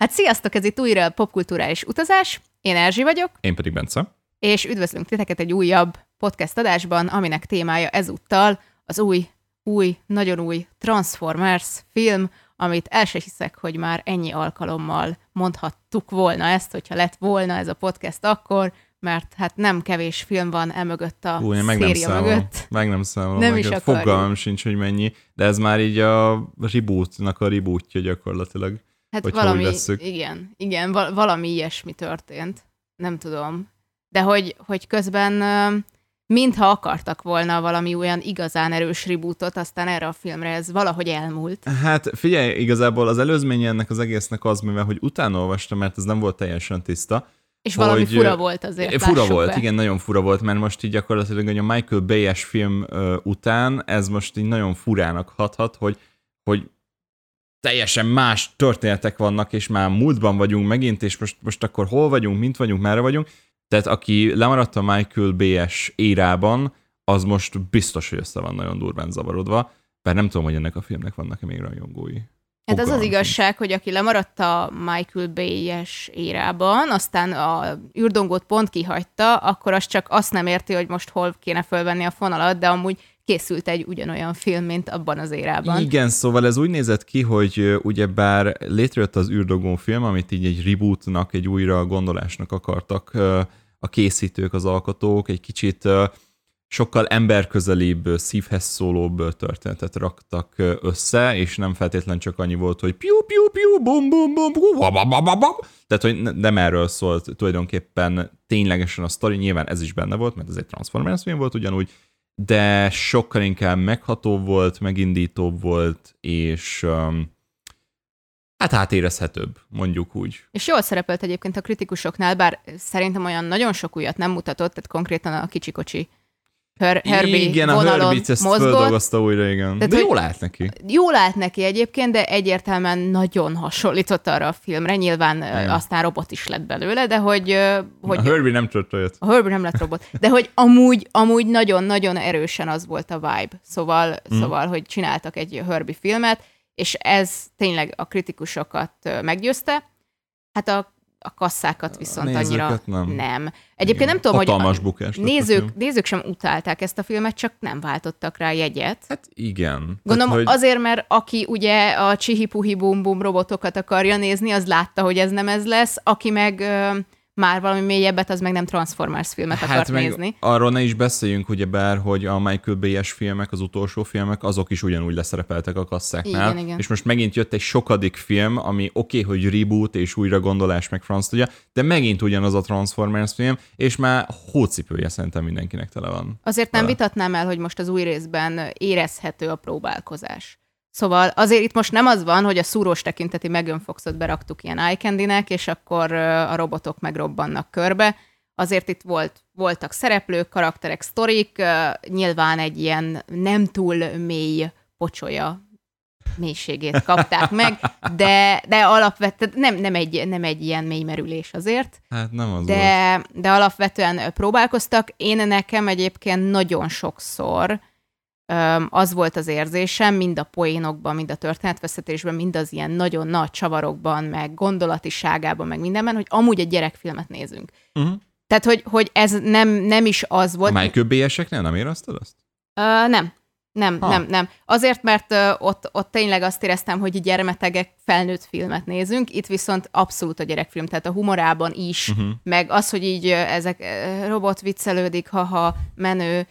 Hát sziasztok, ez itt újra a popkulturális utazás. Én Erzsi vagyok. Én pedig Bence. És üdvözlünk titeket egy újabb podcast adásban, aminek témája ezúttal az új, új, nagyon új Transformers film, amit el se hiszek, hogy már ennyi alkalommal mondhattuk volna ezt, hogyha lett volna ez a podcast akkor, mert hát nem kevés film van emögött a Ú, meg széria nem mögött. Meg nem számolom. Nem meg is a Fogalmam sincs, hogy mennyi, de ez már így a rebootnak a rebootja gyakorlatilag. Hát valami, igen, igen, val- valami ilyesmi történt. Nem tudom. De hogy, hogy közben mintha akartak volna valami olyan igazán erős rebootot, aztán erre a filmre ez valahogy elmúlt. Hát figyelj, igazából az előzménye ennek az egésznek az, mivel hogy utána olvastam, mert ez nem volt teljesen tiszta, és hogy, valami fura volt azért. Fura volt, be. igen, nagyon fura volt, mert most így gyakorlatilag hogy a Michael Bay-es film után ez most így nagyon furának hathat, hogy, hogy teljesen más történetek vannak, és már múltban vagyunk megint, és most, most akkor hol vagyunk, mint vagyunk, merre vagyunk. Tehát aki lemaradt a Michael B.S. érában, az most biztos, hogy össze van nagyon durván zavarodva, bár nem tudom, hogy ennek a filmnek vannak-e még rajongói. Hát az az igazság, hogy aki lemaradt a Michael Bay-es érában, aztán a űrdongót pont kihagyta, akkor az csak azt nem érti, hogy most hol kéne fölvenni a fonalat, de amúgy készült egy ugyanolyan film, mint abban az érában. Igen, szóval ez úgy nézett ki, hogy ugye bár létrejött az űrdogón film, amit így egy rebootnak, egy újra gondolásnak akartak a készítők, az alkotók, egy kicsit sokkal emberközelibb, szívhez szólóbb történetet raktak össze, és nem feltétlen csak annyi volt, hogy piu, piu, piu, bum, bum, bum, tehát, hogy nem erről szólt tulajdonképpen ténylegesen a sztori, nyilván ez is benne volt, mert ez egy Transformers film volt ugyanúgy, de sokkal inkább megható volt, megindítóbb volt, és um, hát átérezhetőbb, mondjuk úgy. És jól szerepelt egyébként a kritikusoknál, bár szerintem olyan nagyon sok újat nem mutatott, tehát konkrétan a kicsikocsi Her- Herbie igen, a Herbie ezt mozgott. újra, igen. Tehát, de jól állt neki. Jól állt neki egyébként, de egyértelműen nagyon hasonlított arra a filmre. Nyilván igen. aztán robot is lett belőle, de hogy... hogy a Herbie nem tudott olyat. A Herbie nem lett robot. De hogy amúgy, amúgy nagyon-nagyon erősen az volt a vibe. Szóval, mm. szóval, hogy csináltak egy Herbie filmet, és ez tényleg a kritikusokat meggyőzte. Hát a a kasszákat viszont a annyira nem. nem. Egyébként Igen. nem tudom, Hatalmas hogy bukás nézők, nézők sem utálták ezt a filmet, csak nem váltottak rá jegyet. Hát igen. Gondolom Tehát, hogy... azért, mert aki ugye a csihipuhi bum bum robotokat akarja nézni, az látta, hogy ez nem ez lesz, aki meg már valami mélyebbet, az meg nem Transformers filmet hát akart meg nézni. Arról ne is beszéljünk, ugye bár, hogy a Michael Bay-es filmek, az utolsó filmek, azok is ugyanúgy leszerepeltek a kasszáknál. Igen, igen. És most megint jött egy sokadik film, ami oké, okay, hogy reboot és újra gondolás meg franc tudja, de megint ugyanaz a Transformers film, és már hócipője szerintem mindenkinek tele van. Azért nem vitatnám el, hogy most az új részben érezhető a próbálkozás. Szóval azért itt most nem az van, hogy a szúrós tekinteti Megan Foxot beraktuk ilyen eye és akkor a robotok megrobbannak körbe. Azért itt volt, voltak szereplők, karakterek, sztorik, nyilván egy ilyen nem túl mély pocsolya mélységét kapták meg, de, de alapvetően nem, nem, egy, nem egy ilyen mély merülés azért. Hát nem az de, volt. de alapvetően próbálkoztak. Én nekem egyébként nagyon sokszor az volt az érzésem, mind a poénokban, mind a történetveszetésben, mind az ilyen nagyon nagy csavarokban, meg gondolatiságában, meg mindenben, hogy amúgy egy gyerekfilmet nézünk. Uh-huh. Tehát, hogy, hogy ez nem, nem is az volt. A Michael Bay-eseknél nem érezted azt? Uh, nem. Nem, ha. nem, nem. Azért, mert uh, ott, ott tényleg azt éreztem, hogy gyermetegek felnőtt filmet nézünk, itt viszont abszolút a gyerekfilm, tehát a humorában is, uh-huh. meg az, hogy így uh, ezek uh, robot viccelődik, haha, menő,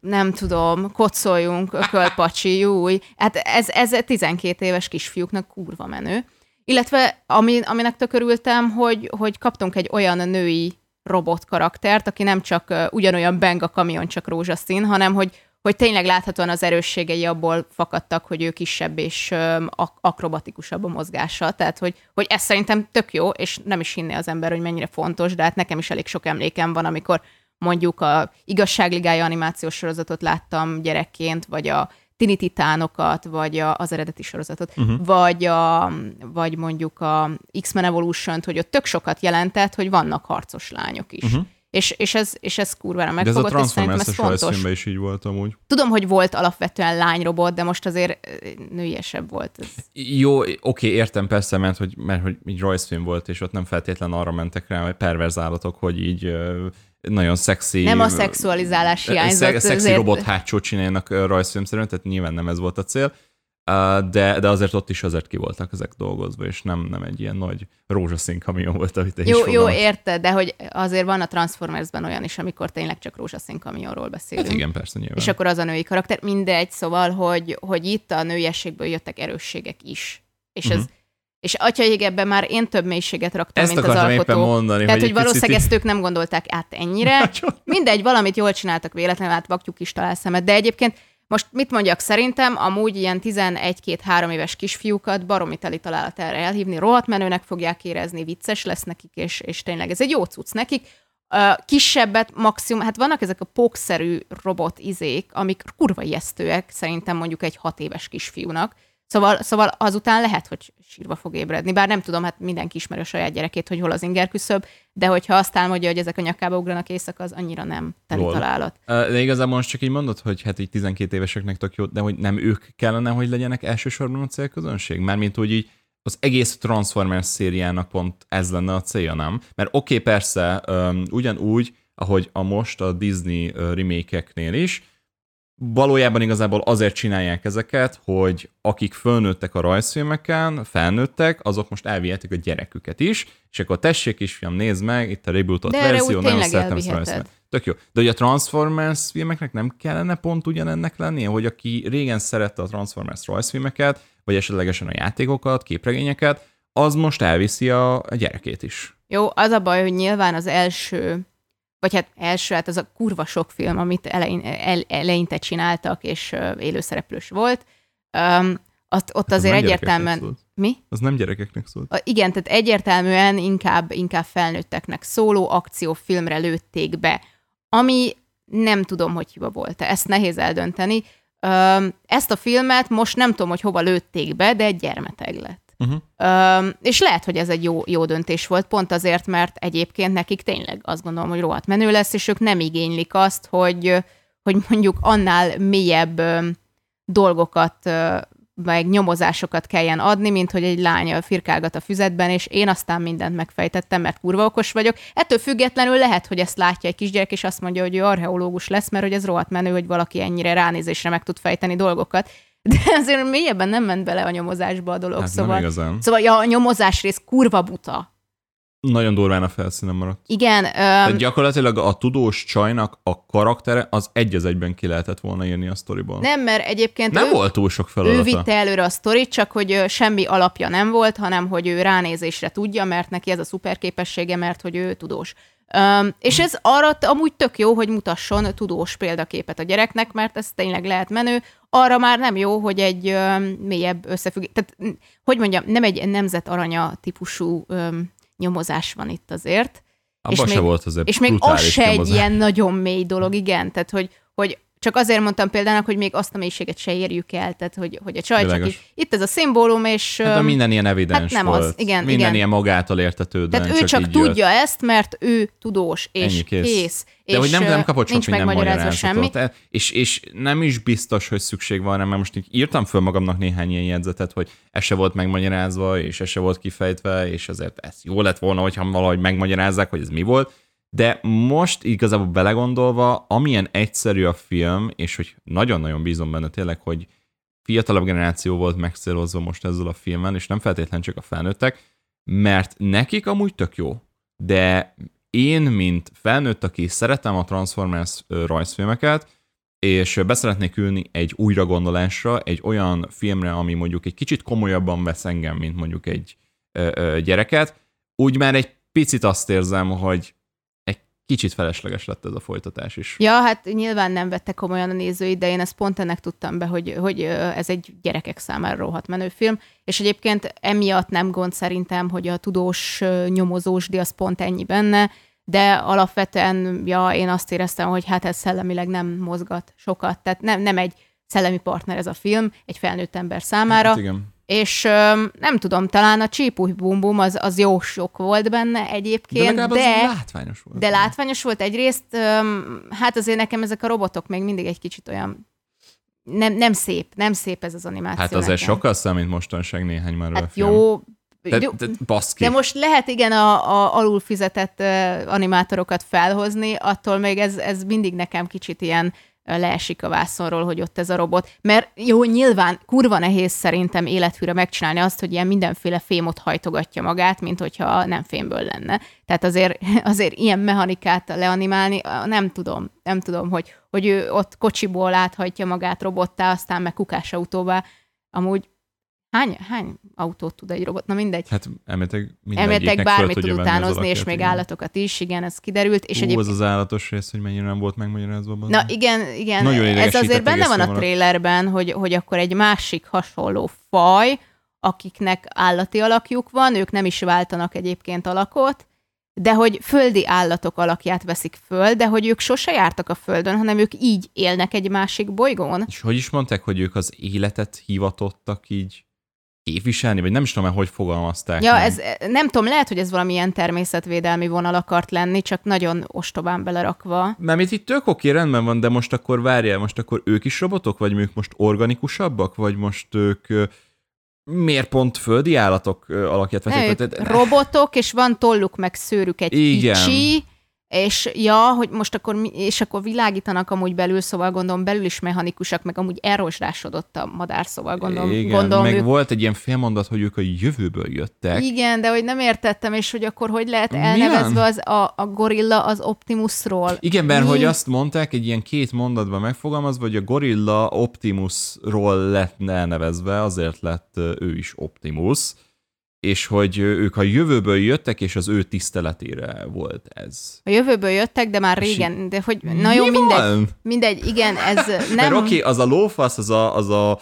nem tudom, kocoljunk, ökölpacsi, júj. Hát ez, ez 12 éves kisfiúknak kurva menő. Illetve ami, aminek tökörültem, hogy, hogy kaptunk egy olyan női robot karaktert, aki nem csak ugyanolyan beng a kamion, csak rózsaszín, hanem hogy, hogy tényleg láthatóan az erősségei abból fakadtak, hogy ő kisebb és um, ak- akrobatikusabb a mozgása. Tehát, hogy, hogy ez szerintem tök jó, és nem is hinné az ember, hogy mennyire fontos, de hát nekem is elég sok emlékem van, amikor mondjuk a igazságligája animációs sorozatot láttam gyerekként, vagy a Tini Titánokat, vagy a, az eredeti sorozatot, uh-huh. vagy, a, vagy mondjuk a X-Men Evolution-t, hogy ott tök sokat jelentett, hogy vannak harcos lányok is. Uh-huh. és, és, ez, és ez kurvára De ez a megfogott, és szerintem ez fontos. is így volt amúgy. Tudom, hogy volt alapvetően lányrobot, de most azért nőiesebb volt. Ez. Jó, oké, értem persze, mert hogy, mert hogy így rajzfilm volt, és ott nem feltétlen arra mentek rá, hogy perverz állatok, hogy így nagyon szexi... Nem a szexualizálás hiányzott. Sze- szexi azért- robot hátsót csinálnak ö, rajzfilmszerűen, tehát nyilván nem ez volt a cél. De, de azért ott is azért ki voltak ezek dolgozva, és nem, nem egy ilyen nagy rózsaszín kamion volt, amit te is Jó, jó, fogalmaztál. érted, de hogy azért van a Transformersben olyan is, amikor tényleg csak rózsaszín kamionról beszélünk. Hát igen, persze nyilván. És akkor az a női karakter. Mindegy, szóval, hogy, hogy itt a nőiességből jöttek erősségek is. És ez És atyaig ebben már én több mélységet raktam, Ezt mint az alkotó. éppen mondani, Tehát, hogy, egy valószínűleg ezt ők nem gondolták át ennyire. Nagyon. Mindegy, valamit jól csináltak véletlenül, hát vakjuk is talál szemet. De egyébként most mit mondjak, szerintem amúgy ilyen 11-2-3 éves kisfiúkat baromi teli találat erre elhívni, rohadt menőnek fogják érezni, vicces lesz nekik, és, és tényleg ez egy jó cucc nekik. Ö, kisebbet maximum, hát vannak ezek a pókszerű robot izék, amik kurva ijesztőek, szerintem mondjuk egy hat éves kisfiúnak. Szóval, szóval azután lehet, hogy sírva fog ébredni. Bár nem tudom, hát mindenki ismeri a saját gyerekét, hogy hol az inger küszöb, de hogyha azt álmodja, hogy ezek a nyakába ugranak éjszaka, az annyira nem teli Lol. találat. De igazából most csak így mondod, hogy hát így 12 éveseknek tök jó, de hogy nem ők kellene, hogy legyenek elsősorban a célközönség? Mármint úgy így az egész Transformers szériának pont ez lenne a célja, nem? Mert oké, okay, persze, um, ugyanúgy, ahogy a most a Disney remake-eknél is, valójában igazából azért csinálják ezeket, hogy akik fölnőttek a rajzfilmeken, felnőttek, azok most elvihetik a gyereküket is, és akkor tessék is, fiam, nézd meg, itt a rebootot De verzió, nagyon szeretem ezt rajzfilmet. Tök jó. De hogy a Transformers filmeknek nem kellene pont ugyanennek lennie, hogy aki régen szerette a Transformers rajzfilmeket, vagy esetlegesen a játékokat, képregényeket, az most elviszi a, a gyerekét is. Jó, az a baj, hogy nyilván az első, vagy hát első, hát az a kurva sok film, amit elein, el, eleinte csináltak, és élőszereplős volt, um, ott, ott Az azért egyértelműen... Mi? Az nem gyerekeknek szólt. A- Igen, tehát egyértelműen inkább, inkább felnőtteknek szóló akciófilmre lőtték be, ami nem tudom, hogy hiba volt. Ezt nehéz eldönteni. Ezt a filmet most nem tudom, hogy hova lőtték be, de egy gyermeteg lett. Uh-huh. Öm, és lehet, hogy ez egy jó, jó döntés volt, pont azért, mert egyébként nekik tényleg azt gondolom, hogy rohadt menő lesz, és ők nem igénylik azt, hogy, hogy mondjuk annál mélyebb dolgokat, meg nyomozásokat kelljen adni, mint hogy egy lány firkálgat a füzetben, és én aztán mindent megfejtettem, mert kurva okos vagyok. Ettől függetlenül lehet, hogy ezt látja egy kisgyerek, és azt mondja, hogy ő archeológus lesz, mert hogy ez rohadt menő, hogy valaki ennyire ránézésre meg tud fejteni dolgokat. De azért mélyebben nem ment bele a nyomozásba a dolog, Hát szóval... nem igazán. Szóval ja, a nyomozás rész kurva buta. Nagyon durván a felszínen maradt. Igen, Tehát öm, gyakorlatilag a tudós csajnak a karaktere az egy az egyben ki lehetett volna írni a sztoriból. nem, mert egyébként nem ő, volt túl sok ő feladata. vitte előre a sztorit, csak hogy semmi alapja nem volt, hanem hogy ő ránézésre tudja, mert neki ez a szuper képessége, mert hogy ő tudós. Um, és ez arra amúgy tök jó, hogy mutasson tudós példaképet a gyereknek, mert ez tényleg lehet menő. Arra már nem jó, hogy egy um, mélyebb összefüggés, tehát hogy mondjam, nem egy nemzet aranya típusú um, nyomozás van itt azért. Abban és még- volt azért És még az se egy ilyen nagyon mély dolog, igen. Tehát, hogy, hogy csak azért mondtam példának, hogy még azt a mélységet se érjük el, tehát, hogy, hogy a csaj csak így, itt ez a szimbólum, és Hát, minden ilyen evidens hát nem volt. az, igen, minden igen. ilyen magától értetődően tehát ő csak így tudja jött. ezt, mert ő tudós, és Ennyi, kész. kész. De és hogy nem, nem kapott sok minden magyarázatot. semmi. E- És, és nem is biztos, hogy szükség van rá, mert most így írtam föl magamnak néhány ilyen jegyzetet, hogy ez se volt megmagyarázva, és ez se volt kifejtve, és azért ez jó lett volna, hogyha valahogy megmagyarázzák, hogy ez mi volt. De most igazából belegondolva, amilyen egyszerű a film, és hogy nagyon-nagyon bízom benne tényleg, hogy fiatalabb generáció volt megcélozva most ezzel a filmen, és nem feltétlen csak a felnőttek, mert nekik amúgy tök jó. De én, mint felnőtt, aki szeretem a Transformers rajzfilmeket, és beszeretnék ülni egy újragondolásra, egy olyan filmre, ami mondjuk egy kicsit komolyabban vesz engem, mint mondjuk egy ö, ö, gyereket, úgy már egy picit azt érzem, hogy kicsit felesleges lett ez a folytatás is. Ja, hát nyilván nem vette komolyan a nézői, de én ezt pont ennek tudtam be, hogy, hogy ez egy gyerekek számára rohadt menő film, és egyébként emiatt nem gond szerintem, hogy a tudós ö, nyomozósdi az pont ennyi benne, de alapvetően, ja, én azt éreztem, hogy hát ez szellemileg nem mozgat sokat, tehát nem, nem egy szellemi partner ez a film egy felnőtt ember számára. Hát igen. És nem tudom, talán a csípúj bumbum az, az jó sok volt benne egyébként, de, de, látványos volt. De látványos volt egyrészt, hát azért nekem ezek a robotok még mindig egy kicsit olyan nem, nem szép, nem szép ez az animáció. Hát azért nekem. sokkal számít mostanság néhány már hát jó, de, de, baszki. de most lehet igen a, a alul fizetett animátorokat felhozni, attól még ez, ez mindig nekem kicsit ilyen leesik a vászonról, hogy ott ez a robot. Mert jó, nyilván kurva nehéz szerintem életfűre megcsinálni azt, hogy ilyen mindenféle fémot hajtogatja magát, mint hogyha nem fémből lenne. Tehát azért, azért ilyen mechanikát leanimálni, nem tudom, nem tudom, hogy, hogy ő ott kocsiból áthajtja magát robottá, aztán meg kukásautóvá. Amúgy Hány, hány autót tud egy robot? Na mindegy. Hát elméletileg Elméletileg bármit tud utánozni, és még igen. állatokat is, igen, ez kiderült. És Ú, egyéb... az az állatos rész, hogy mennyire nem volt megmagyarázva. Na igen, igen. Nagyon ez azért benne van a trailerben, hogy, hogy akkor egy másik hasonló faj, akiknek állati alakjuk van, ők nem is váltanak egyébként alakot, de hogy földi állatok alakját veszik föl, de hogy ők sose jártak a földön, hanem ők így élnek egy másik bolygón. És hogy is mondták, hogy ők az életet hivatottak így képviselni, vagy nem is tudom, hogy fogalmazták. Ja, ez, nem tudom, lehet, hogy ez valamilyen természetvédelmi vonal akart lenni, csak nagyon ostobán belerakva. Mert itt, itt tök oké, rendben van, de most akkor várjál, most akkor ők is robotok, vagy ők most organikusabbak, vagy most ők miért pont földi állatok alakját? Ne, robotok, és van tolluk meg szőrük egy Igen. kicsi, és ja, hogy most akkor, és akkor világítanak amúgy belül, szóval gondolom belül is mechanikusak, meg amúgy elrosdásodott a madár, szóval gondolom. Igen, gondolom meg ők... volt egy ilyen félmondat, hogy ők a jövőből jöttek. Igen, de hogy nem értettem, és hogy akkor hogy lehet elnevezve az, a, a gorilla az Optimusról. Igen, mert Mi? hogy azt mondták, egy ilyen két mondatban megfogalmazva, hogy a gorilla Optimusról lett elnevezve, azért lett ő is Optimus és hogy ők a jövőből jöttek, és az ő tiszteletére volt ez. A jövőből jöttek, de már régen, de hogy na jó, mindegy, van? mindegy, igen, ez nem... Mert oké, okay, az a lófasz, az a, az a,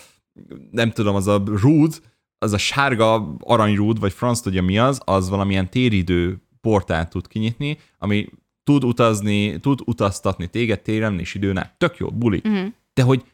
nem tudom, az a rúd, az a sárga aranyrúd, vagy franc tudja mi az, az valamilyen téridő portát tud kinyitni, ami tud utazni, tud utaztatni téged téren és időn át. Tök jó, buli. Uh-huh. De hogy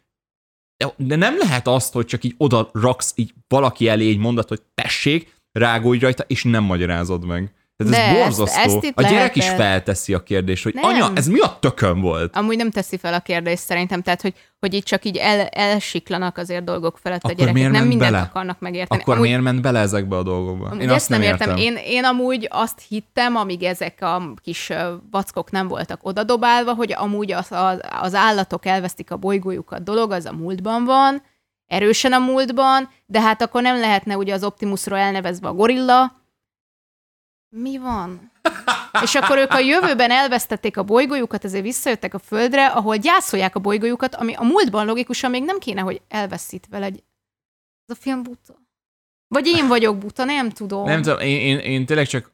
de nem lehet azt, hogy csak így oda raksz így valaki elé egy mondat, hogy tessék, rágódj rajta, és nem magyarázod meg. Ez, ez borzasztó. Ezt, ezt a gyerek lehetett. is felteszi a kérdést, hogy nem. anya, ez mi a tökön volt? Amúgy nem teszi fel a kérdést szerintem, tehát hogy, hogy itt csak így el, elsiklanak azért dolgok felett Akkor a gyerekek, nem mindent bele? akarnak megérteni. Akkor amúgy, miért ment bele ezekbe a dolgokba? Én azt nem értem. értem. Én, én amúgy azt hittem, amíg ezek a kis vackok nem voltak odadobálva, hogy amúgy az, az, az állatok elvesztik a bolygójukat dolog, az a múltban van, erősen a múltban, de hát akkor nem lehetne ugye az Optimusról elnevezve a gorilla. Mi van? És akkor ők a jövőben elvesztették a bolygójukat, ezért visszajöttek a Földre, ahol gyászolják a bolygójukat, ami a múltban logikusan még nem kéne, hogy elveszítve legyen. Ez a film buta. Vagy én vagyok buta, nem tudom. Nem tudom, én, én, én tényleg csak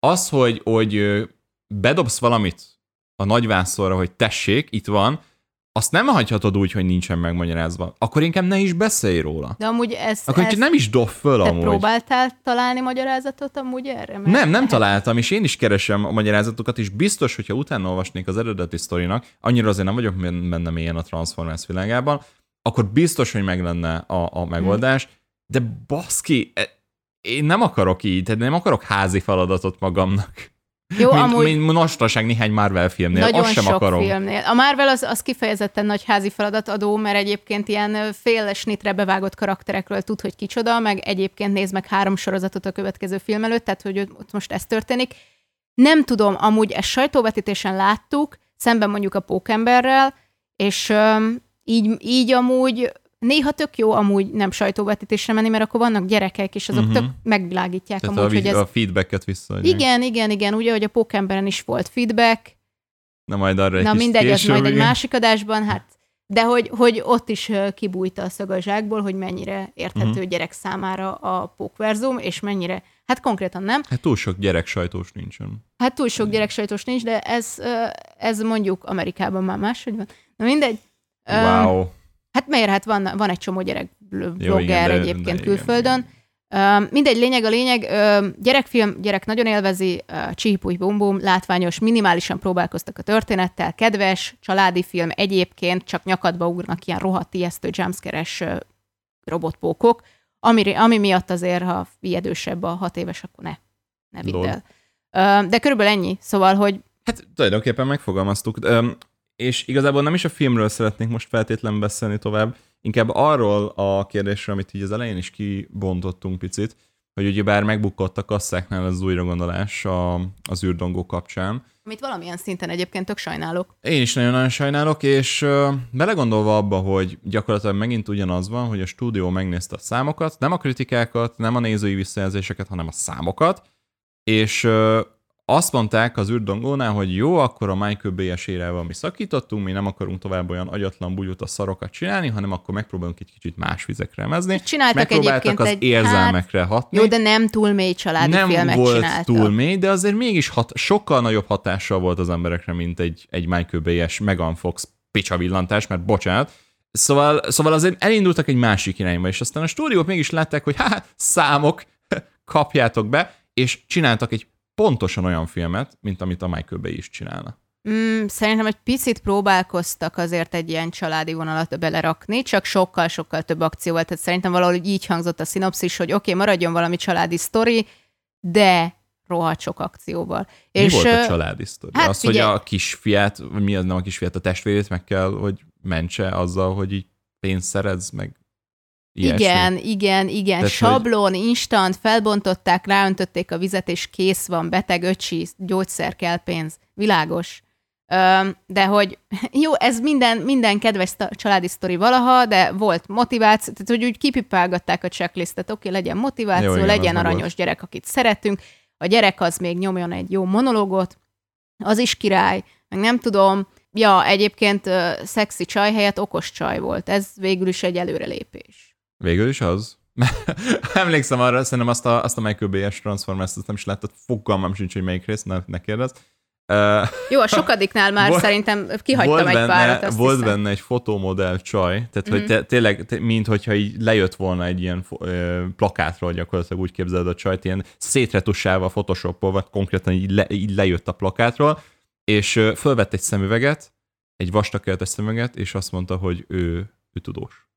az, hogy, hogy bedobsz valamit a nagyvászorra, hogy tessék, itt van, azt nem hagyhatod úgy, hogy nincsen megmagyarázva. Akkor inkább ne is beszélj róla. De amúgy ez... Akkor ez... nem is dob föl Te amúgy. próbáltál találni magyarázatot amúgy erre? Mert nem, nem találtam, és én is keresem a magyarázatokat, és biztos, hogyha utána olvasnék az eredeti sztorinak, annyira azért nem vagyok benne mélyen a Transformers világában, akkor biztos, hogy meg lenne a, a megoldás, hmm. de baszki, e- én nem akarok így, tehát nem akarok házi feladatot magamnak. Jó, mint, amúgy... mint nostaság néhány Marvel filmnél, Nagyon azt sem sok akarom. filmnél. A Marvel az, az kifejezetten nagy házi feladatadó, mert egyébként ilyen fél snitre bevágott karakterekről tud, hogy kicsoda, meg egyébként néz meg három sorozatot a következő film előtt, tehát hogy ott most ez történik. Nem tudom, amúgy ezt sajtóvetítésen láttuk, szemben mondjuk a Pókemberrel, és um, így, így amúgy Néha tök jó amúgy nem sajtóvetítésre menni, mert akkor vannak gyerekek, és azok uh-huh. tök megvilágítják Tehát amúgy, a, hogy ez... a feedbacket vissza. Igen, igen, igen, ugye, hogy a Pókemberen is volt feedback. Na majd arra Na mindegy, ez majd egy másik adásban, hát de hogy, hogy ott is kibújta a szög a zsákból, hogy mennyire érthető uh-huh. gyerek számára a pókverzum, és mennyire, hát konkrétan nem. Hát túl sok gyerek sajtós nincsen. Hát túl sok gyerek sajtós nincs, de ez, ez mondjuk Amerikában már máshogy van. Na mindegy. Wow. Um, Hát miért? Hát van, van egy csomó gyerek vlogger egyébként de külföldön. Igen. Uh, mindegy, lényeg a lényeg. Uh, gyerekfilm, gyerek nagyon élvezi, uh, csípúj bum bum, látványos, minimálisan próbálkoztak a történettel, kedves, családi film egyébként, csak nyakadba ugrnak ilyen rohadt ijesztő jumpscare-es uh, robotpókok, ami, ami miatt azért, ha ijedősebb a hat éves, akkor ne, ne vidd el. De körülbelül ennyi. Szóval, hogy Hát tulajdonképpen megfogalmaztuk. És igazából nem is a filmről szeretnék most feltétlenül beszélni tovább, inkább arról a kérdésről, amit így az elején is kibontottunk picit, hogy ugye bár megbukott a kasszáknál az újragondolás a, az űrdongó kapcsán, amit valamilyen szinten egyébként tök sajnálok. Én is nagyon-nagyon sajnálok, és ö, belegondolva abba, hogy gyakorlatilag megint ugyanaz van, hogy a stúdió megnézte a számokat, nem a kritikákat, nem a nézői visszajelzéseket, hanem a számokat, és ö, azt mondták az űrdongónál, hogy jó, akkor a Michael Bay-es érával mi szakítottunk, mi nem akarunk tovább olyan agyatlan bugyuta szarokat csinálni, hanem akkor megpróbálunk egy kicsit más vizekre emezni. Csináltak Megpróbáltak egyébként az egy- érzelmekre hatni Jó, de nem túl mély családi nem filmet volt csináltak. túl mély, de azért mégis hat, sokkal nagyobb hatással volt az emberekre, mint egy, egy Michael Bay-es Megan Fox picsavillantás, mert bocsánat. Szóval, szóval azért elindultak egy másik irányba, és aztán a stúdiók mégis látták, hogy hát számok, kapjátok be, és csináltak egy pontosan olyan filmet, mint amit a Michael Bay is csinálna. Mm, szerintem egy picit próbálkoztak azért egy ilyen családi vonalat belerakni, csak sokkal-sokkal több akció volt. Tehát szerintem valahogy így hangzott a szinopszis, hogy oké, okay, maradjon valami családi sztori, de rohadt sok akcióval. Mi és volt a családi sztori? hát az, hogy figyelj- a kisfiát, mi az nem a kisfiát, a testvérét meg kell, hogy mentse azzal, hogy így pénzt szerez, meg ilyesmi. Igen, igen, igen. Tehát, Sablon, instant, felbontották, ráöntötték a vizet, és kész van, beteg öcsi, gyógyszer kell pénz. Világos. Öm, de hogy jó, ez minden, minden kedves családi sztori valaha, de volt motiváció, tehát hogy úgy kipipálgatták a checklistet, oké, legyen motiváció, Jó, igen, legyen aranyos volt. gyerek, akit szeretünk, a gyerek az még nyomjon egy jó monológot, az is király, meg nem tudom, ja, egyébként ö, szexi csaj helyett okos csaj volt, ez végül is egy előrelépés. Végül is az. Emlékszem arra, szerintem azt a, azt a Michael Bay-es Transformers-t azt nem is láttad, fogalmam sincs, hogy melyik rész, ne, ne kérdezz. Uh, Jó, a sokadiknál már Volt- szerintem kihagytam volt egy benne, párat, azt Volt hiszem. Mhm. benne egy fotómodell csaj, tehát hogy te, tényleg, te, mint hogyha így lejött volna egy ilyen fo- ö, plakátról, gyakorlatilag úgy képzeled a csajt, ilyen szétretussálva, photoshopolva, konkrétan így, le, így lejött a plakátról, és ö, fölvett egy szemüveget, egy vastagkeretes szemüveget, és azt mondta, hogy ő, ő tudós.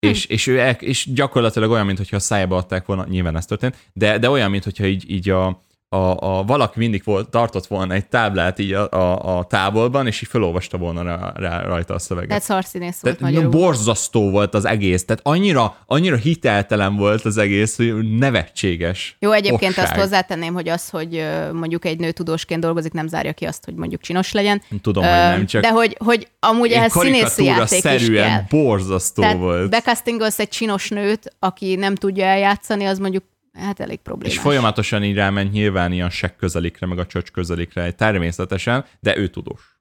Hm. És, és, ő el, és gyakorlatilag olyan, mintha a szájába adták volna, nyilván ez történt, de, de olyan, mintha így, így a, a, a, valaki mindig volt, tartott volna egy táblát így a, a, a távolban, és így felolvasta volna rá, rá, rajta a szöveget. Tehát szarszínész volt Tehát magyarul. borzasztó volt az egész, tehát annyira, annyira hiteltelen volt az egész, hogy nevetséges. Jó, egyébként okság. azt hozzátenném, hogy az, hogy mondjuk egy nő tudósként dolgozik, nem zárja ki azt, hogy mondjuk csinos legyen. Tudom, Ö, hogy nem, csak De hogy, hogy amúgy ehhez színészi játék is kell. szerűen borzasztó Tehát volt. becastingolsz egy csinos nőt, aki nem tudja eljátszani, az mondjuk hát elég problémás. És folyamatosan így ráment nyilván ilyen sekk közelikre, meg a csöcs közelikre, természetesen, de ő tudós.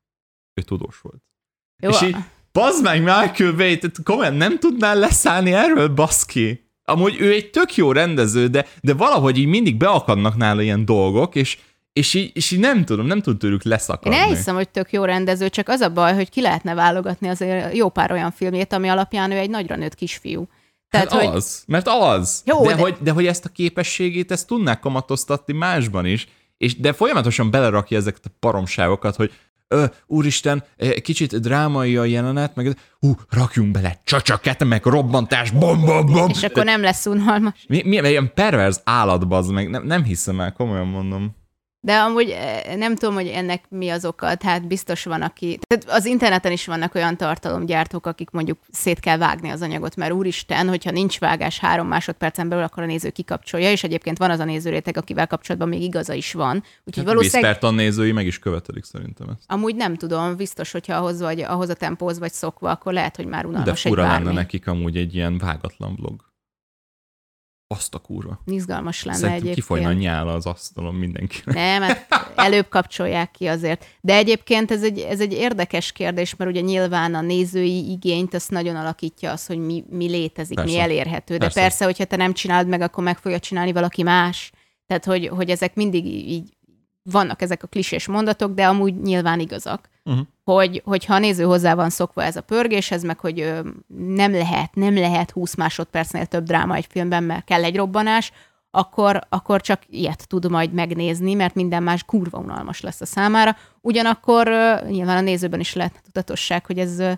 Ő tudós volt. Jó, És így, bazd meg, Michael Bay, komolyan nem tudnál leszállni erről, baszki? Amúgy ő egy tök jó rendező, de, de valahogy így mindig beakadnak nála ilyen dolgok, és, és, így, és így nem tudom, nem tud tőlük Én leszakadni. elhiszem, hogy tök jó rendező, csak az a baj, hogy ki lehetne válogatni azért jó pár olyan filmjét, ami alapján ő egy nagyra nőtt kisfiú. Tehát, hát hogy az, mert az. Jó, de, de- Hogy, de hogy ezt a képességét, ezt tudnák kamatoztatni másban is, és de folyamatosan belerakja ezeket a paromságokat, hogy Ö, úristen, eh, kicsit drámai a jelenet, meg hú, rakjunk bele csacsaket, meg robbantás, bom, bom, bom. és akkor nem lesz unalmas. Mi, mi, ilyen perverz állat, bazd meg, nem, nem hiszem el, komolyan mondom. De amúgy eh, nem tudom, hogy ennek mi az oka, tehát biztos van, aki... Tehát az interneten is vannak olyan tartalomgyártók, akik mondjuk szét kell vágni az anyagot, mert úristen, hogyha nincs vágás három másodpercen belül, akkor a néző kikapcsolja, és egyébként van az a nézőréteg, akivel kapcsolatban még igaza is van. Úgyhogy Hát valószínűleg Viszperton nézői meg is követelik szerintem ezt. amúgy nem tudom, biztos, hogyha ahhoz, vagy, ahhoz a tempóhoz vagy szokva, akkor lehet, hogy már De unalmas egy fura lenne nekik amúgy egy ilyen vágatlan vlog. Azt a kurva. Izgalmas lenne Szerintem egyébként. kifolyna nyála az asztalon mindenki. Nem, hát előbb kapcsolják ki azért. De egyébként ez egy, ez egy érdekes kérdés, mert ugye nyilván a nézői igényt azt nagyon alakítja az, hogy mi, mi létezik, Persze. mi elérhető. De Persze. persze. persze, hogyha te nem csinálod meg, akkor meg fogja csinálni valaki más. Tehát, hogy, hogy ezek mindig így vannak ezek a klisés mondatok, de amúgy nyilván igazak. Uh-huh. Hogy, hogyha a néző hozzá van szokva ez a pörgéshez, meg hogy ö, nem lehet, nem lehet 20 másodpercnél több dráma egy filmben, mert kell egy robbanás, akkor, akkor csak ilyet tud majd megnézni, mert minden más kurva unalmas lesz a számára. Ugyanakkor ö, nyilván a nézőben is lehet tudatosság, hogy ez ö,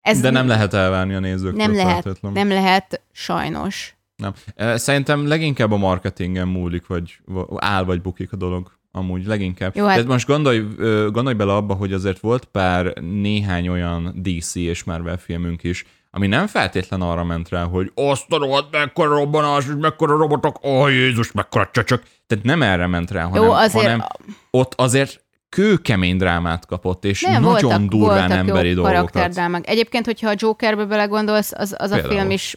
Ez De nem lehet elvárni a nézőktől. nem lehet, nem lehet, sajnos. Nem. Szerintem leginkább a marketingen múlik, vagy áll vagy bukik a dolog. Amúgy leginkább. Jó, hát- Tehát most gondolj, gondolj bele abba, hogy azért volt pár néhány olyan DC és Marvel filmünk is, ami nem feltétlen arra ment rá, hogy azt a rohadt, mekkora robbanás, és mekkora robotok, ó Jézus, mekkora csöcsök. Tehát nem erre ment rá, hanem, Jó, azért hanem ott azért kőkemény drámát kapott, és Nem, nagyon voltak, durván voltak emberi jó dolgokat. karakterdrámák. Egyébként, hogyha a Jokerbe belegondolsz, az, az a film is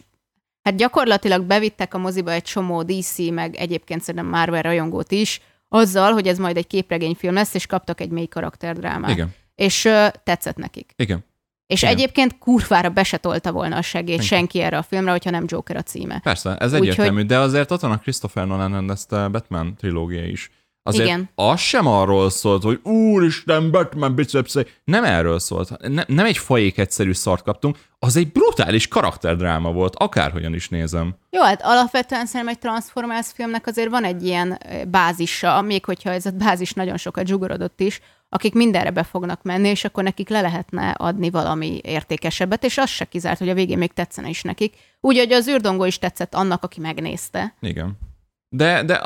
Hát gyakorlatilag bevittek a moziba egy csomó DC, meg egyébként szerintem Marvel rajongót is, azzal, hogy ez majd egy képregényfilm lesz, és kaptak egy mély karakterdrámát. Igen, És ö, tetszett nekik. igen. És Igen. egyébként kurvára be se tolta volna a segélyt Igen. senki erre a filmre, hogyha nem Joker a címe. Persze, ez egyértelmű, de azért ott van a Christopher Nolan rendezte Batman trilógia is. Azért Igen. az sem arról szólt, hogy úristen, Batman bicepszei. Nem erről szólt. Ne, nem egy fajék egyszerű szart kaptunk, az egy brutális karakterdráma volt, akárhogyan is nézem. Jó, hát alapvetően szerintem egy Transformers filmnek azért van egy ilyen bázisa, még hogyha ez a bázis nagyon sokat zsugorodott is, akik mindenre be fognak menni, és akkor nekik le lehetne adni valami értékesebbet, és az se kizárt, hogy a végén még tetszene is nekik. Úgy, hogy az űrdongó is tetszett annak, aki megnézte. Igen. De, de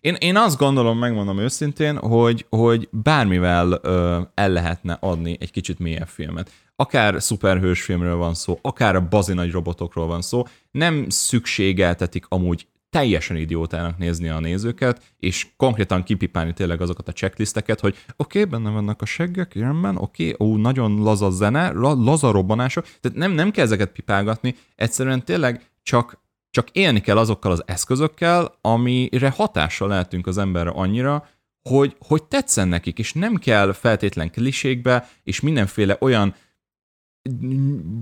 én, én azt gondolom, megmondom őszintén, hogy, hogy bármivel ö, el lehetne adni egy kicsit mélyebb filmet. Akár szuperhős filmről van szó, akár a bazi nagy robotokról van szó, nem szükségeltetik amúgy teljesen idiótának nézni a nézőket, és konkrétan kipipálni tényleg azokat a checklisteket, hogy oké, okay, benne vannak a seggek, rendben, oké, okay, ó, nagyon laza zene, la, laza robbanások, tehát nem, nem kell ezeket pipálgatni, egyszerűen tényleg csak csak élni kell azokkal az eszközökkel, amire hatással lehetünk az emberre annyira, hogy, hogy tetszen nekik, és nem kell feltétlen klisékbe, és mindenféle olyan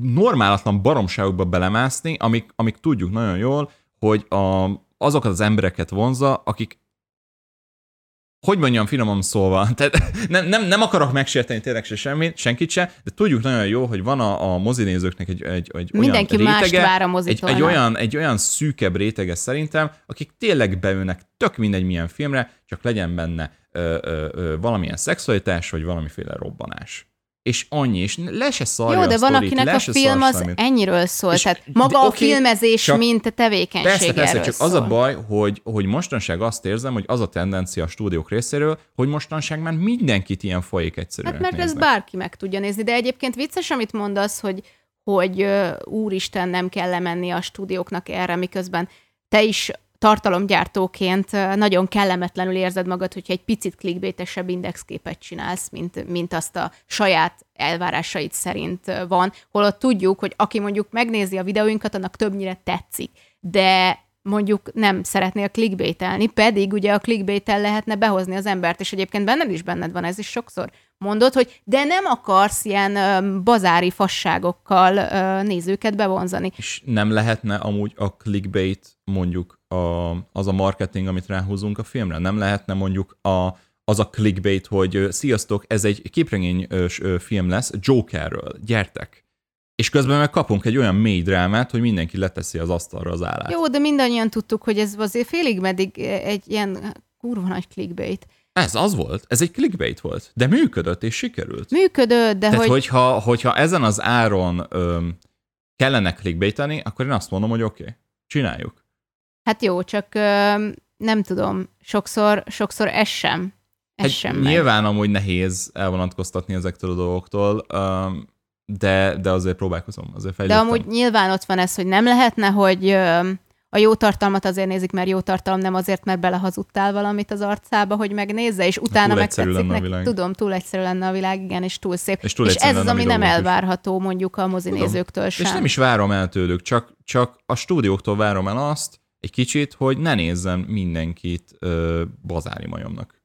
normálatlan baromságokba belemászni, amik, amik tudjuk nagyon jól, hogy a, azokat az embereket vonza, akik hogy mondjam finoman szólva, tehát nem, nem, nem akarok megsérteni tényleg se semmit, senkit se, de tudjuk nagyon jó, hogy van a, a mozinézőknek egy, egy, egy Mindenki olyan mást rétege, vár a egy, mozitól. egy, olyan, egy olyan szűkebb rétege szerintem, akik tényleg beülnek tök mindegy milyen filmre, csak legyen benne ö, ö, ö, valamilyen szexualitás, vagy valamiféle robbanás. És annyi, és le se szarja Jó, de a van, sztorit, akinek a film az semmit. ennyiről szól. És- Tehát maga de a oké, filmezés, csak- mint tevékenység Persze, persze, csak szól. az a baj, hogy, hogy mostanság azt érzem, hogy az a tendencia a stúdiók részéről, hogy mostanság már mindenkit ilyen folyék egyszerűen Hát mert ez néznek. bárki meg tudja nézni, de egyébként vicces, amit mondasz, hogy, hogy ö, úristen, nem kell lemenni a stúdióknak erre, miközben te is tartalomgyártóként nagyon kellemetlenül érzed magad, hogyha egy picit clickbaitesebb indexképet csinálsz, mint, mint azt a saját elvárásaid szerint van, holott tudjuk, hogy aki mondjuk megnézi a videóinkat, annak többnyire tetszik, de mondjuk nem szeretnél clickbaitelni, pedig ugye a clickbaitel lehetne behozni az embert, és egyébként benned is benned van ez is sokszor. Mondod, hogy de nem akarsz ilyen ö, bazári fasságokkal ö, nézőket bevonzani. És nem lehetne amúgy a clickbait mondjuk a, az a marketing, amit ráhúzunk a filmre? Nem lehetne mondjuk a, az a clickbait, hogy sziasztok, ez egy képregény film lesz Jokerről, gyertek! És közben meg kapunk egy olyan mély drámát, hogy mindenki leteszi az asztalra az állát. Jó, de mindannyian tudtuk, hogy ez azért félig meddig egy ilyen kurva nagy clickbait. Ez az volt, ez egy clickbait volt, de működött és sikerült. Működő, de Tehát, hogy... hogy... hogyha, hogyha ezen az áron öm, kellene clickbaiteni, akkor én azt mondom, hogy oké, okay, csináljuk. Hát jó, csak ö, nem tudom, sokszor, sokszor ez sem. Ez Hát sem nyilván amúgy nehéz elvonatkoztatni ezektől a dolgoktól, de, de azért próbálkozom, azért De fejlődtem. amúgy nyilván ott van ez, hogy nem lehetne, hogy a jó tartalmat azért nézik, mert jó tartalom, nem azért, mert belehazudtál valamit az arcába, hogy megnézze, és utána túl egyszerű megtetszik neki. világ. Tudom, túl egyszerű lenne a világ, igen, és túl szép. És túl és ez az, ami nem videók is. elvárható mondjuk a mozinézőktől sem. És nem is várom el tőlük, csak, csak a stúdióktól várom el azt egy kicsit, hogy ne nézzen mindenkit ö, bazári majomnak.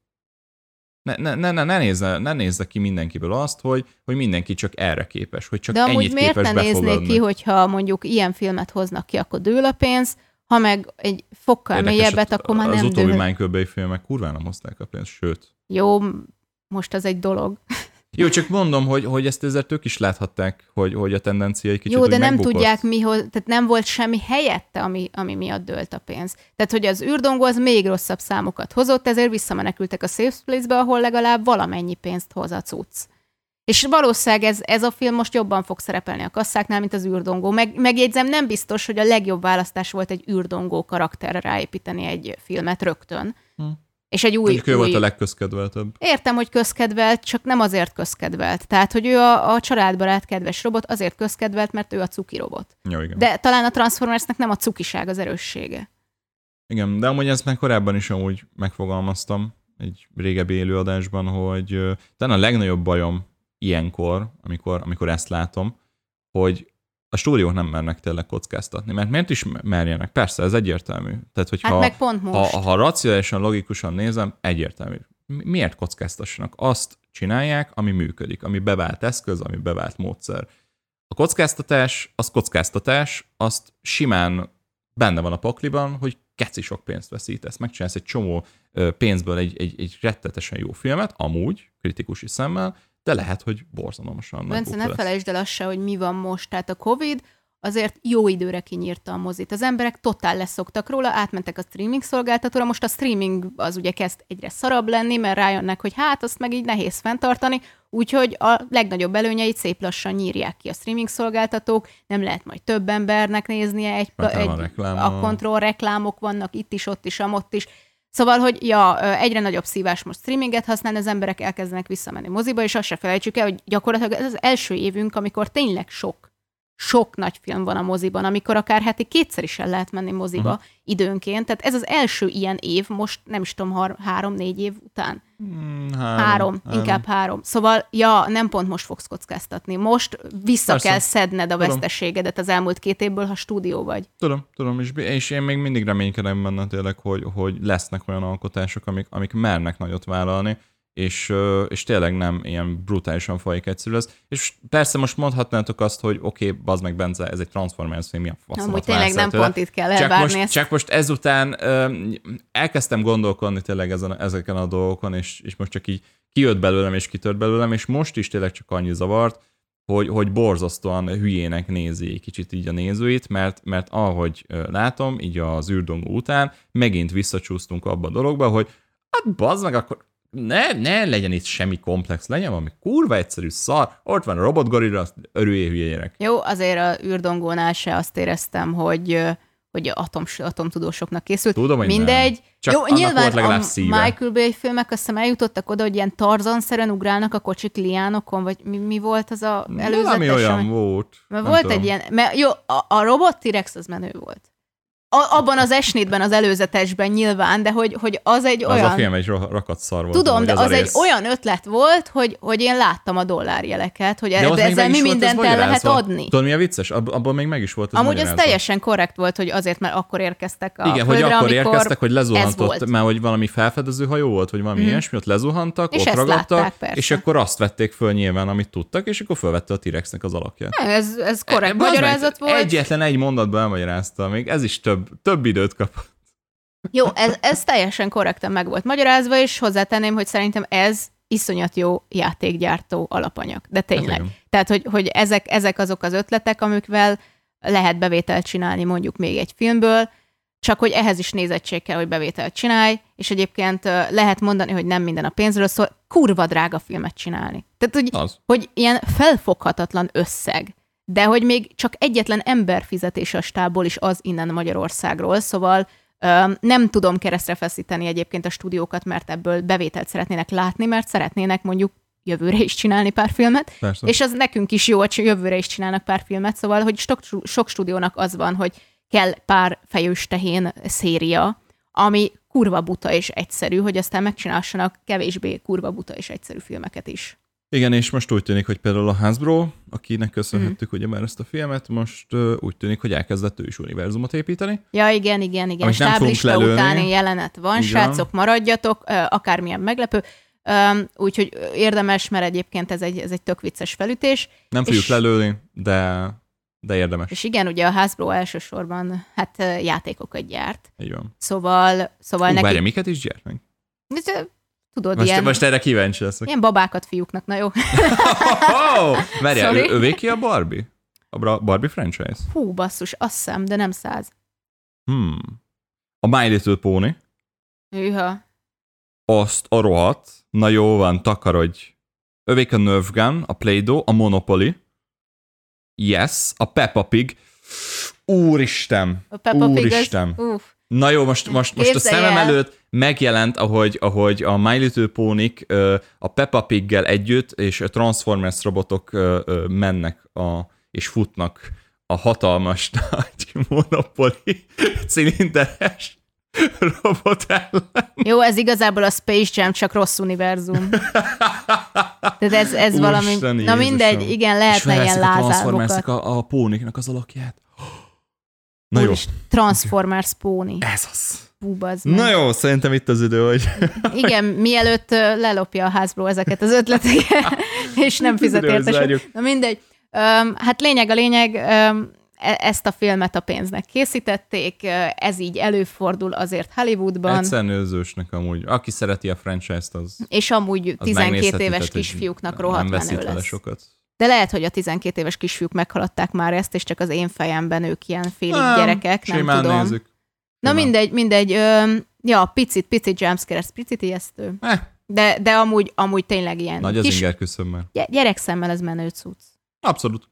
Ne, ne, ne, ne, ne, nézze, ne nézze ki mindenkiből azt, hogy, hogy mindenki csak erre képes, hogy csak De amúgy ennyit miért képes ne néznék ki, hogyha mondjuk ilyen filmet hoznak ki, akkor dől a pénz, ha meg egy fokkal Érdekes, mélyebbet, akkor már Az nem utóbbi dől. Minecraft filmek kurván nem hozták a pénzt, sőt. Jó, most az egy dolog. Jó, csak mondom, hogy, hogy ezt ezért ők is láthatták, hogy, hogy a tendencia egy kicsit Jó, de nem megbukott. tudják mi, tehát nem volt semmi helyette, ami, ami miatt dőlt a pénz. Tehát, hogy az űrdongó az még rosszabb számokat hozott, ezért visszamenekültek a Safe Place-be, ahol legalább valamennyi pénzt hoz a cucc. És valószínűleg ez, ez a film most jobban fog szerepelni a kasszáknál, mint az űrdongó. Meg, megjegyzem, nem biztos, hogy a legjobb választás volt egy űrdongó karakterre ráépíteni egy filmet rögtön. Hm. És egy új... Mondjuk ő új... volt a legközkedveltebb. Értem, hogy közkedvelt, csak nem azért közkedvelt. Tehát, hogy ő a, a családbarát kedves robot azért közkedvelt, mert ő a cuki robot. Jó, igen. De talán a Transformersnek nem a cukiság az erőssége. Igen, de amúgy ezt meg korábban is amúgy megfogalmaztam egy régebbi élőadásban, hogy talán a legnagyobb bajom ilyenkor, amikor, amikor ezt látom, hogy a stúdiók nem mernek tényleg kockáztatni, mert miért is merjenek? Persze, ez egyértelmű. Tehát, hogyha hát meg pont most. Ha, ha racionálisan, logikusan nézem, egyértelmű. Miért kockáztassanak? Azt csinálják, ami működik, ami bevált eszköz, ami bevált módszer. A kockáztatás, az kockáztatás, azt simán benne van a pakliban, hogy keci sok pénzt veszítesz, megcsinálsz egy csomó pénzből egy, egy, egy rettetesen jó filmet, amúgy, kritikusi szemmel, de lehet, hogy borzalmasan Bence, ne felejtsd el azt se, hogy mi van most. Tehát a Covid azért jó időre kinyírta a mozit. Az emberek totál leszoktak róla, átmentek a streaming szolgáltatóra, most a streaming az ugye kezd egyre szarabb lenni, mert rájönnek, hogy hát azt meg így nehéz fenntartani, úgyhogy a legnagyobb előnyeit szép lassan nyírják ki a streaming szolgáltatók, nem lehet majd több embernek néznie, egy, egy a kontroll reklámok vannak itt is, ott is, amott is, Szóval, hogy ja, egyre nagyobb szívás most streaminget használni, az emberek elkezdenek visszamenni moziba, és azt se felejtsük el, hogy gyakorlatilag ez az első évünk, amikor tényleg sok sok nagy film van a moziban, amikor akár heti kétszer is el lehet menni moziba uh-huh. időnként. Tehát ez az első ilyen év, most nem is tudom, har- három-négy év után. Hmm, három, három, három, inkább három. Szóval, ja, nem pont most fogsz kockáztatni. Most vissza Persze. kell szedned a veszteségedet az elmúlt két évből, ha stúdió vagy. Tudom, tudom, és, és én még mindig reménykedem benne tényleg, hogy, hogy lesznek olyan alkotások, amik, amik mernek nagyot vállalni, és, és tényleg nem ilyen brutálisan folyik egyszerű ez. És persze most mondhatnátok azt, hogy oké, okay, bazd meg Bence, ez egy Transformers film, milyen faszomat Amúgy tényleg nem tőle. pont itt kell elvárni csak most, csak most ezután elkezdtem gondolkodni tényleg ezen, ezeken a dolgokon, és, és most csak így kijött belőlem, és kitört belőlem, és most is tényleg csak annyi zavart, hogy, hogy borzasztóan hülyének nézi kicsit így a nézőit, mert, mert ahogy látom, így az űrdongó után megint visszacsúsztunk abba a dologba, hogy hát bazd meg, akkor ne, ne legyen itt semmi komplex, legyen valami kurva egyszerű szar, ott van a robotgorilla, örüljé hülyének. Jó, azért a űrdongónál se azt éreztem, hogy hogy atom, atomtudósoknak készült. Tudom, hogy Mindegy. Nem. Csak Jó, nyilván a szíve. Michael Bay filmek azt hiszem eljutottak oda, hogy ilyen tarzanszerűen ugrálnak a kocsik liánokon, vagy mi, mi volt az a előzetes? Ami olyan volt. Mert volt tudom. egy ilyen, mert jó, a, a robot T-Rex az menő volt. A, abban az esnétben, az előzetesben nyilván, de hogy, hogy az egy olyan... Az a film egy rakat szar volt. Tudom, de az, az egy olyan ötlet volt, hogy, hogy én láttam a dollárjeleket, hogy de ezzel mi mindent el lehet adni. Tudod, mi a vicces? Ab, abban még meg is volt az Amúgy ez teljesen korrekt volt, hogy azért, mert akkor érkeztek a Igen, földre, hogy akkor érkeztek, hogy lezuhantott, mert hogy valami felfedező hajó volt, vagy valami mm. ilyesmi, ott lezuhantak, és ott ragadtak, és akkor azt vették föl nyilván, amit tudtak, és akkor felvette a T-Rexnek az alakját. Ez, ez korrekt magyarázat volt. Egyetlen egy mondatban elmagyarázta, még ez is több, több időt kapott. Jó, ez, ez teljesen korrekten meg volt magyarázva, és hozzátenném, hogy szerintem ez iszonyat jó játékgyártó alapanyag. De tényleg. Hát Tehát, hogy, hogy ezek, ezek azok az ötletek, amikvel lehet bevételt csinálni mondjuk még egy filmből, csak hogy ehhez is nézettség kell, hogy bevételt csinálj, és egyébként lehet mondani, hogy nem minden a pénzről szól, kurva drága filmet csinálni. Tehát, hogy, az. hogy ilyen felfoghatatlan összeg de hogy még csak egyetlen ember fizetés a stából is az innen Magyarországról, szóval nem tudom keresztre feszíteni egyébként a stúdiókat, mert ebből bevételt szeretnének látni, mert szeretnének mondjuk jövőre is csinálni pár filmet, Persze. és az nekünk is jó, hogy jövőre is csinálnak pár filmet, szóval, hogy sok, sok stúdiónak az van, hogy kell pár fejős tehén széria, ami kurva buta és egyszerű, hogy aztán megcsinálsanak kevésbé kurva buta és egyszerű filmeket is. Igen, és most úgy tűnik, hogy például a Hasbro, akinek köszönhettük mm. ugye már ezt a filmet, most uh, úgy tűnik, hogy elkezdett ő is univerzumot építeni. Ja, igen, igen, igen. Stáblista utáni jelenet van, igen. srácok, maradjatok, akármilyen meglepő. Um, úgyhogy érdemes, mert egyébként ez egy, ez egy tök vicces felütés. Nem fogjuk és, lelőni, de, de érdemes. És igen, ugye a Hasbro elsősorban hát játékokat gyárt. Így van. Szóval, szóval Hú, neki... Várja, miket is gyárt meg? Tudod, most, ilyen... Most erre kíváncsi leszek. Ilyen babákat fiúknak, na jó. oh, Várjál, ő, ővé ki a Barbie? A Barbie franchise? Hú, basszus, azt hiszem, de nem száz. Hmm. A My Little Pony. Hűha. Azt a rohadt. Na jó van, takarodj. övék a Nerf Gun, a Play-Doh, a Monopoly, Yes, a Peppa Pig. Úristen! A Peppa Pig Úristen! Az, uff. Na jó, most, most, most a szemem el. előtt megjelent, ahogy, ahogy a My Little Pony-k ö, a Peppa Pig-gel együtt, és a Transformers robotok mennek a, és futnak a hatalmas nagy Monopoly cilinderes robot ellen. Jó, ez igazából a Space Jam, csak rossz univerzum. Tehát ez, ez valami... Na mindegy, igen, lehetne ilyen lázálmokat. a, a póniknak az alakját. Na jó, Transformers Pony. ez az. Hú, bazd Na meg. jó, szerintem itt az idő, hogy Igen, mielőtt lelopja a házból ezeket az ötleteket, és nem fizet Időhöz érte zárjuk. so- Na mindegy. Öm, hát lényeg a lényeg, e- ezt a filmet a pénznek készítették, ez így előfordul azért Hollywoodban, egyszer nőzősnek amúgy. Aki szereti a franchise-t, az, és amúgy az 12 megnézheti, éves tehát, kisfiúknak nem rohadt veszít menő lesz. sokat. De lehet, hogy a 12 éves kisfiúk meghaladták már ezt, és csak az én fejemben ők ilyen félig Nem, gyerekek, nem simán tudom. nézzük. Na Simán. mindegy, mindegy. Öm, ja, picit, picit jumpscare, picit ijesztő. Eh, De, de amúgy, amúgy tényleg ilyen nagy az kis inger küszömmel. gy- gyerekszemmel ez menő cucc. Abszolút.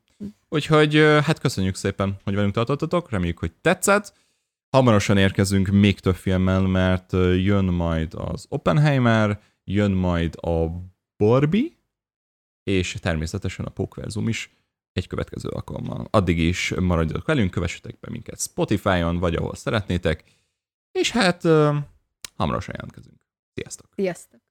Úgyhogy ö, hát köszönjük szépen, hogy velünk tartottatok, reméljük, hogy tetszett. Hamarosan érkezünk még több filmmel, mert ö, jön majd az Oppenheimer, jön majd a Barbie, és természetesen a Pókverzum is egy következő alkalommal. Addig is maradjatok velünk, kövessetek be minket Spotify-on, vagy ahol szeretnétek, és hát ö, hamarosan jelentkezünk. Sziasztok! Sziasztok!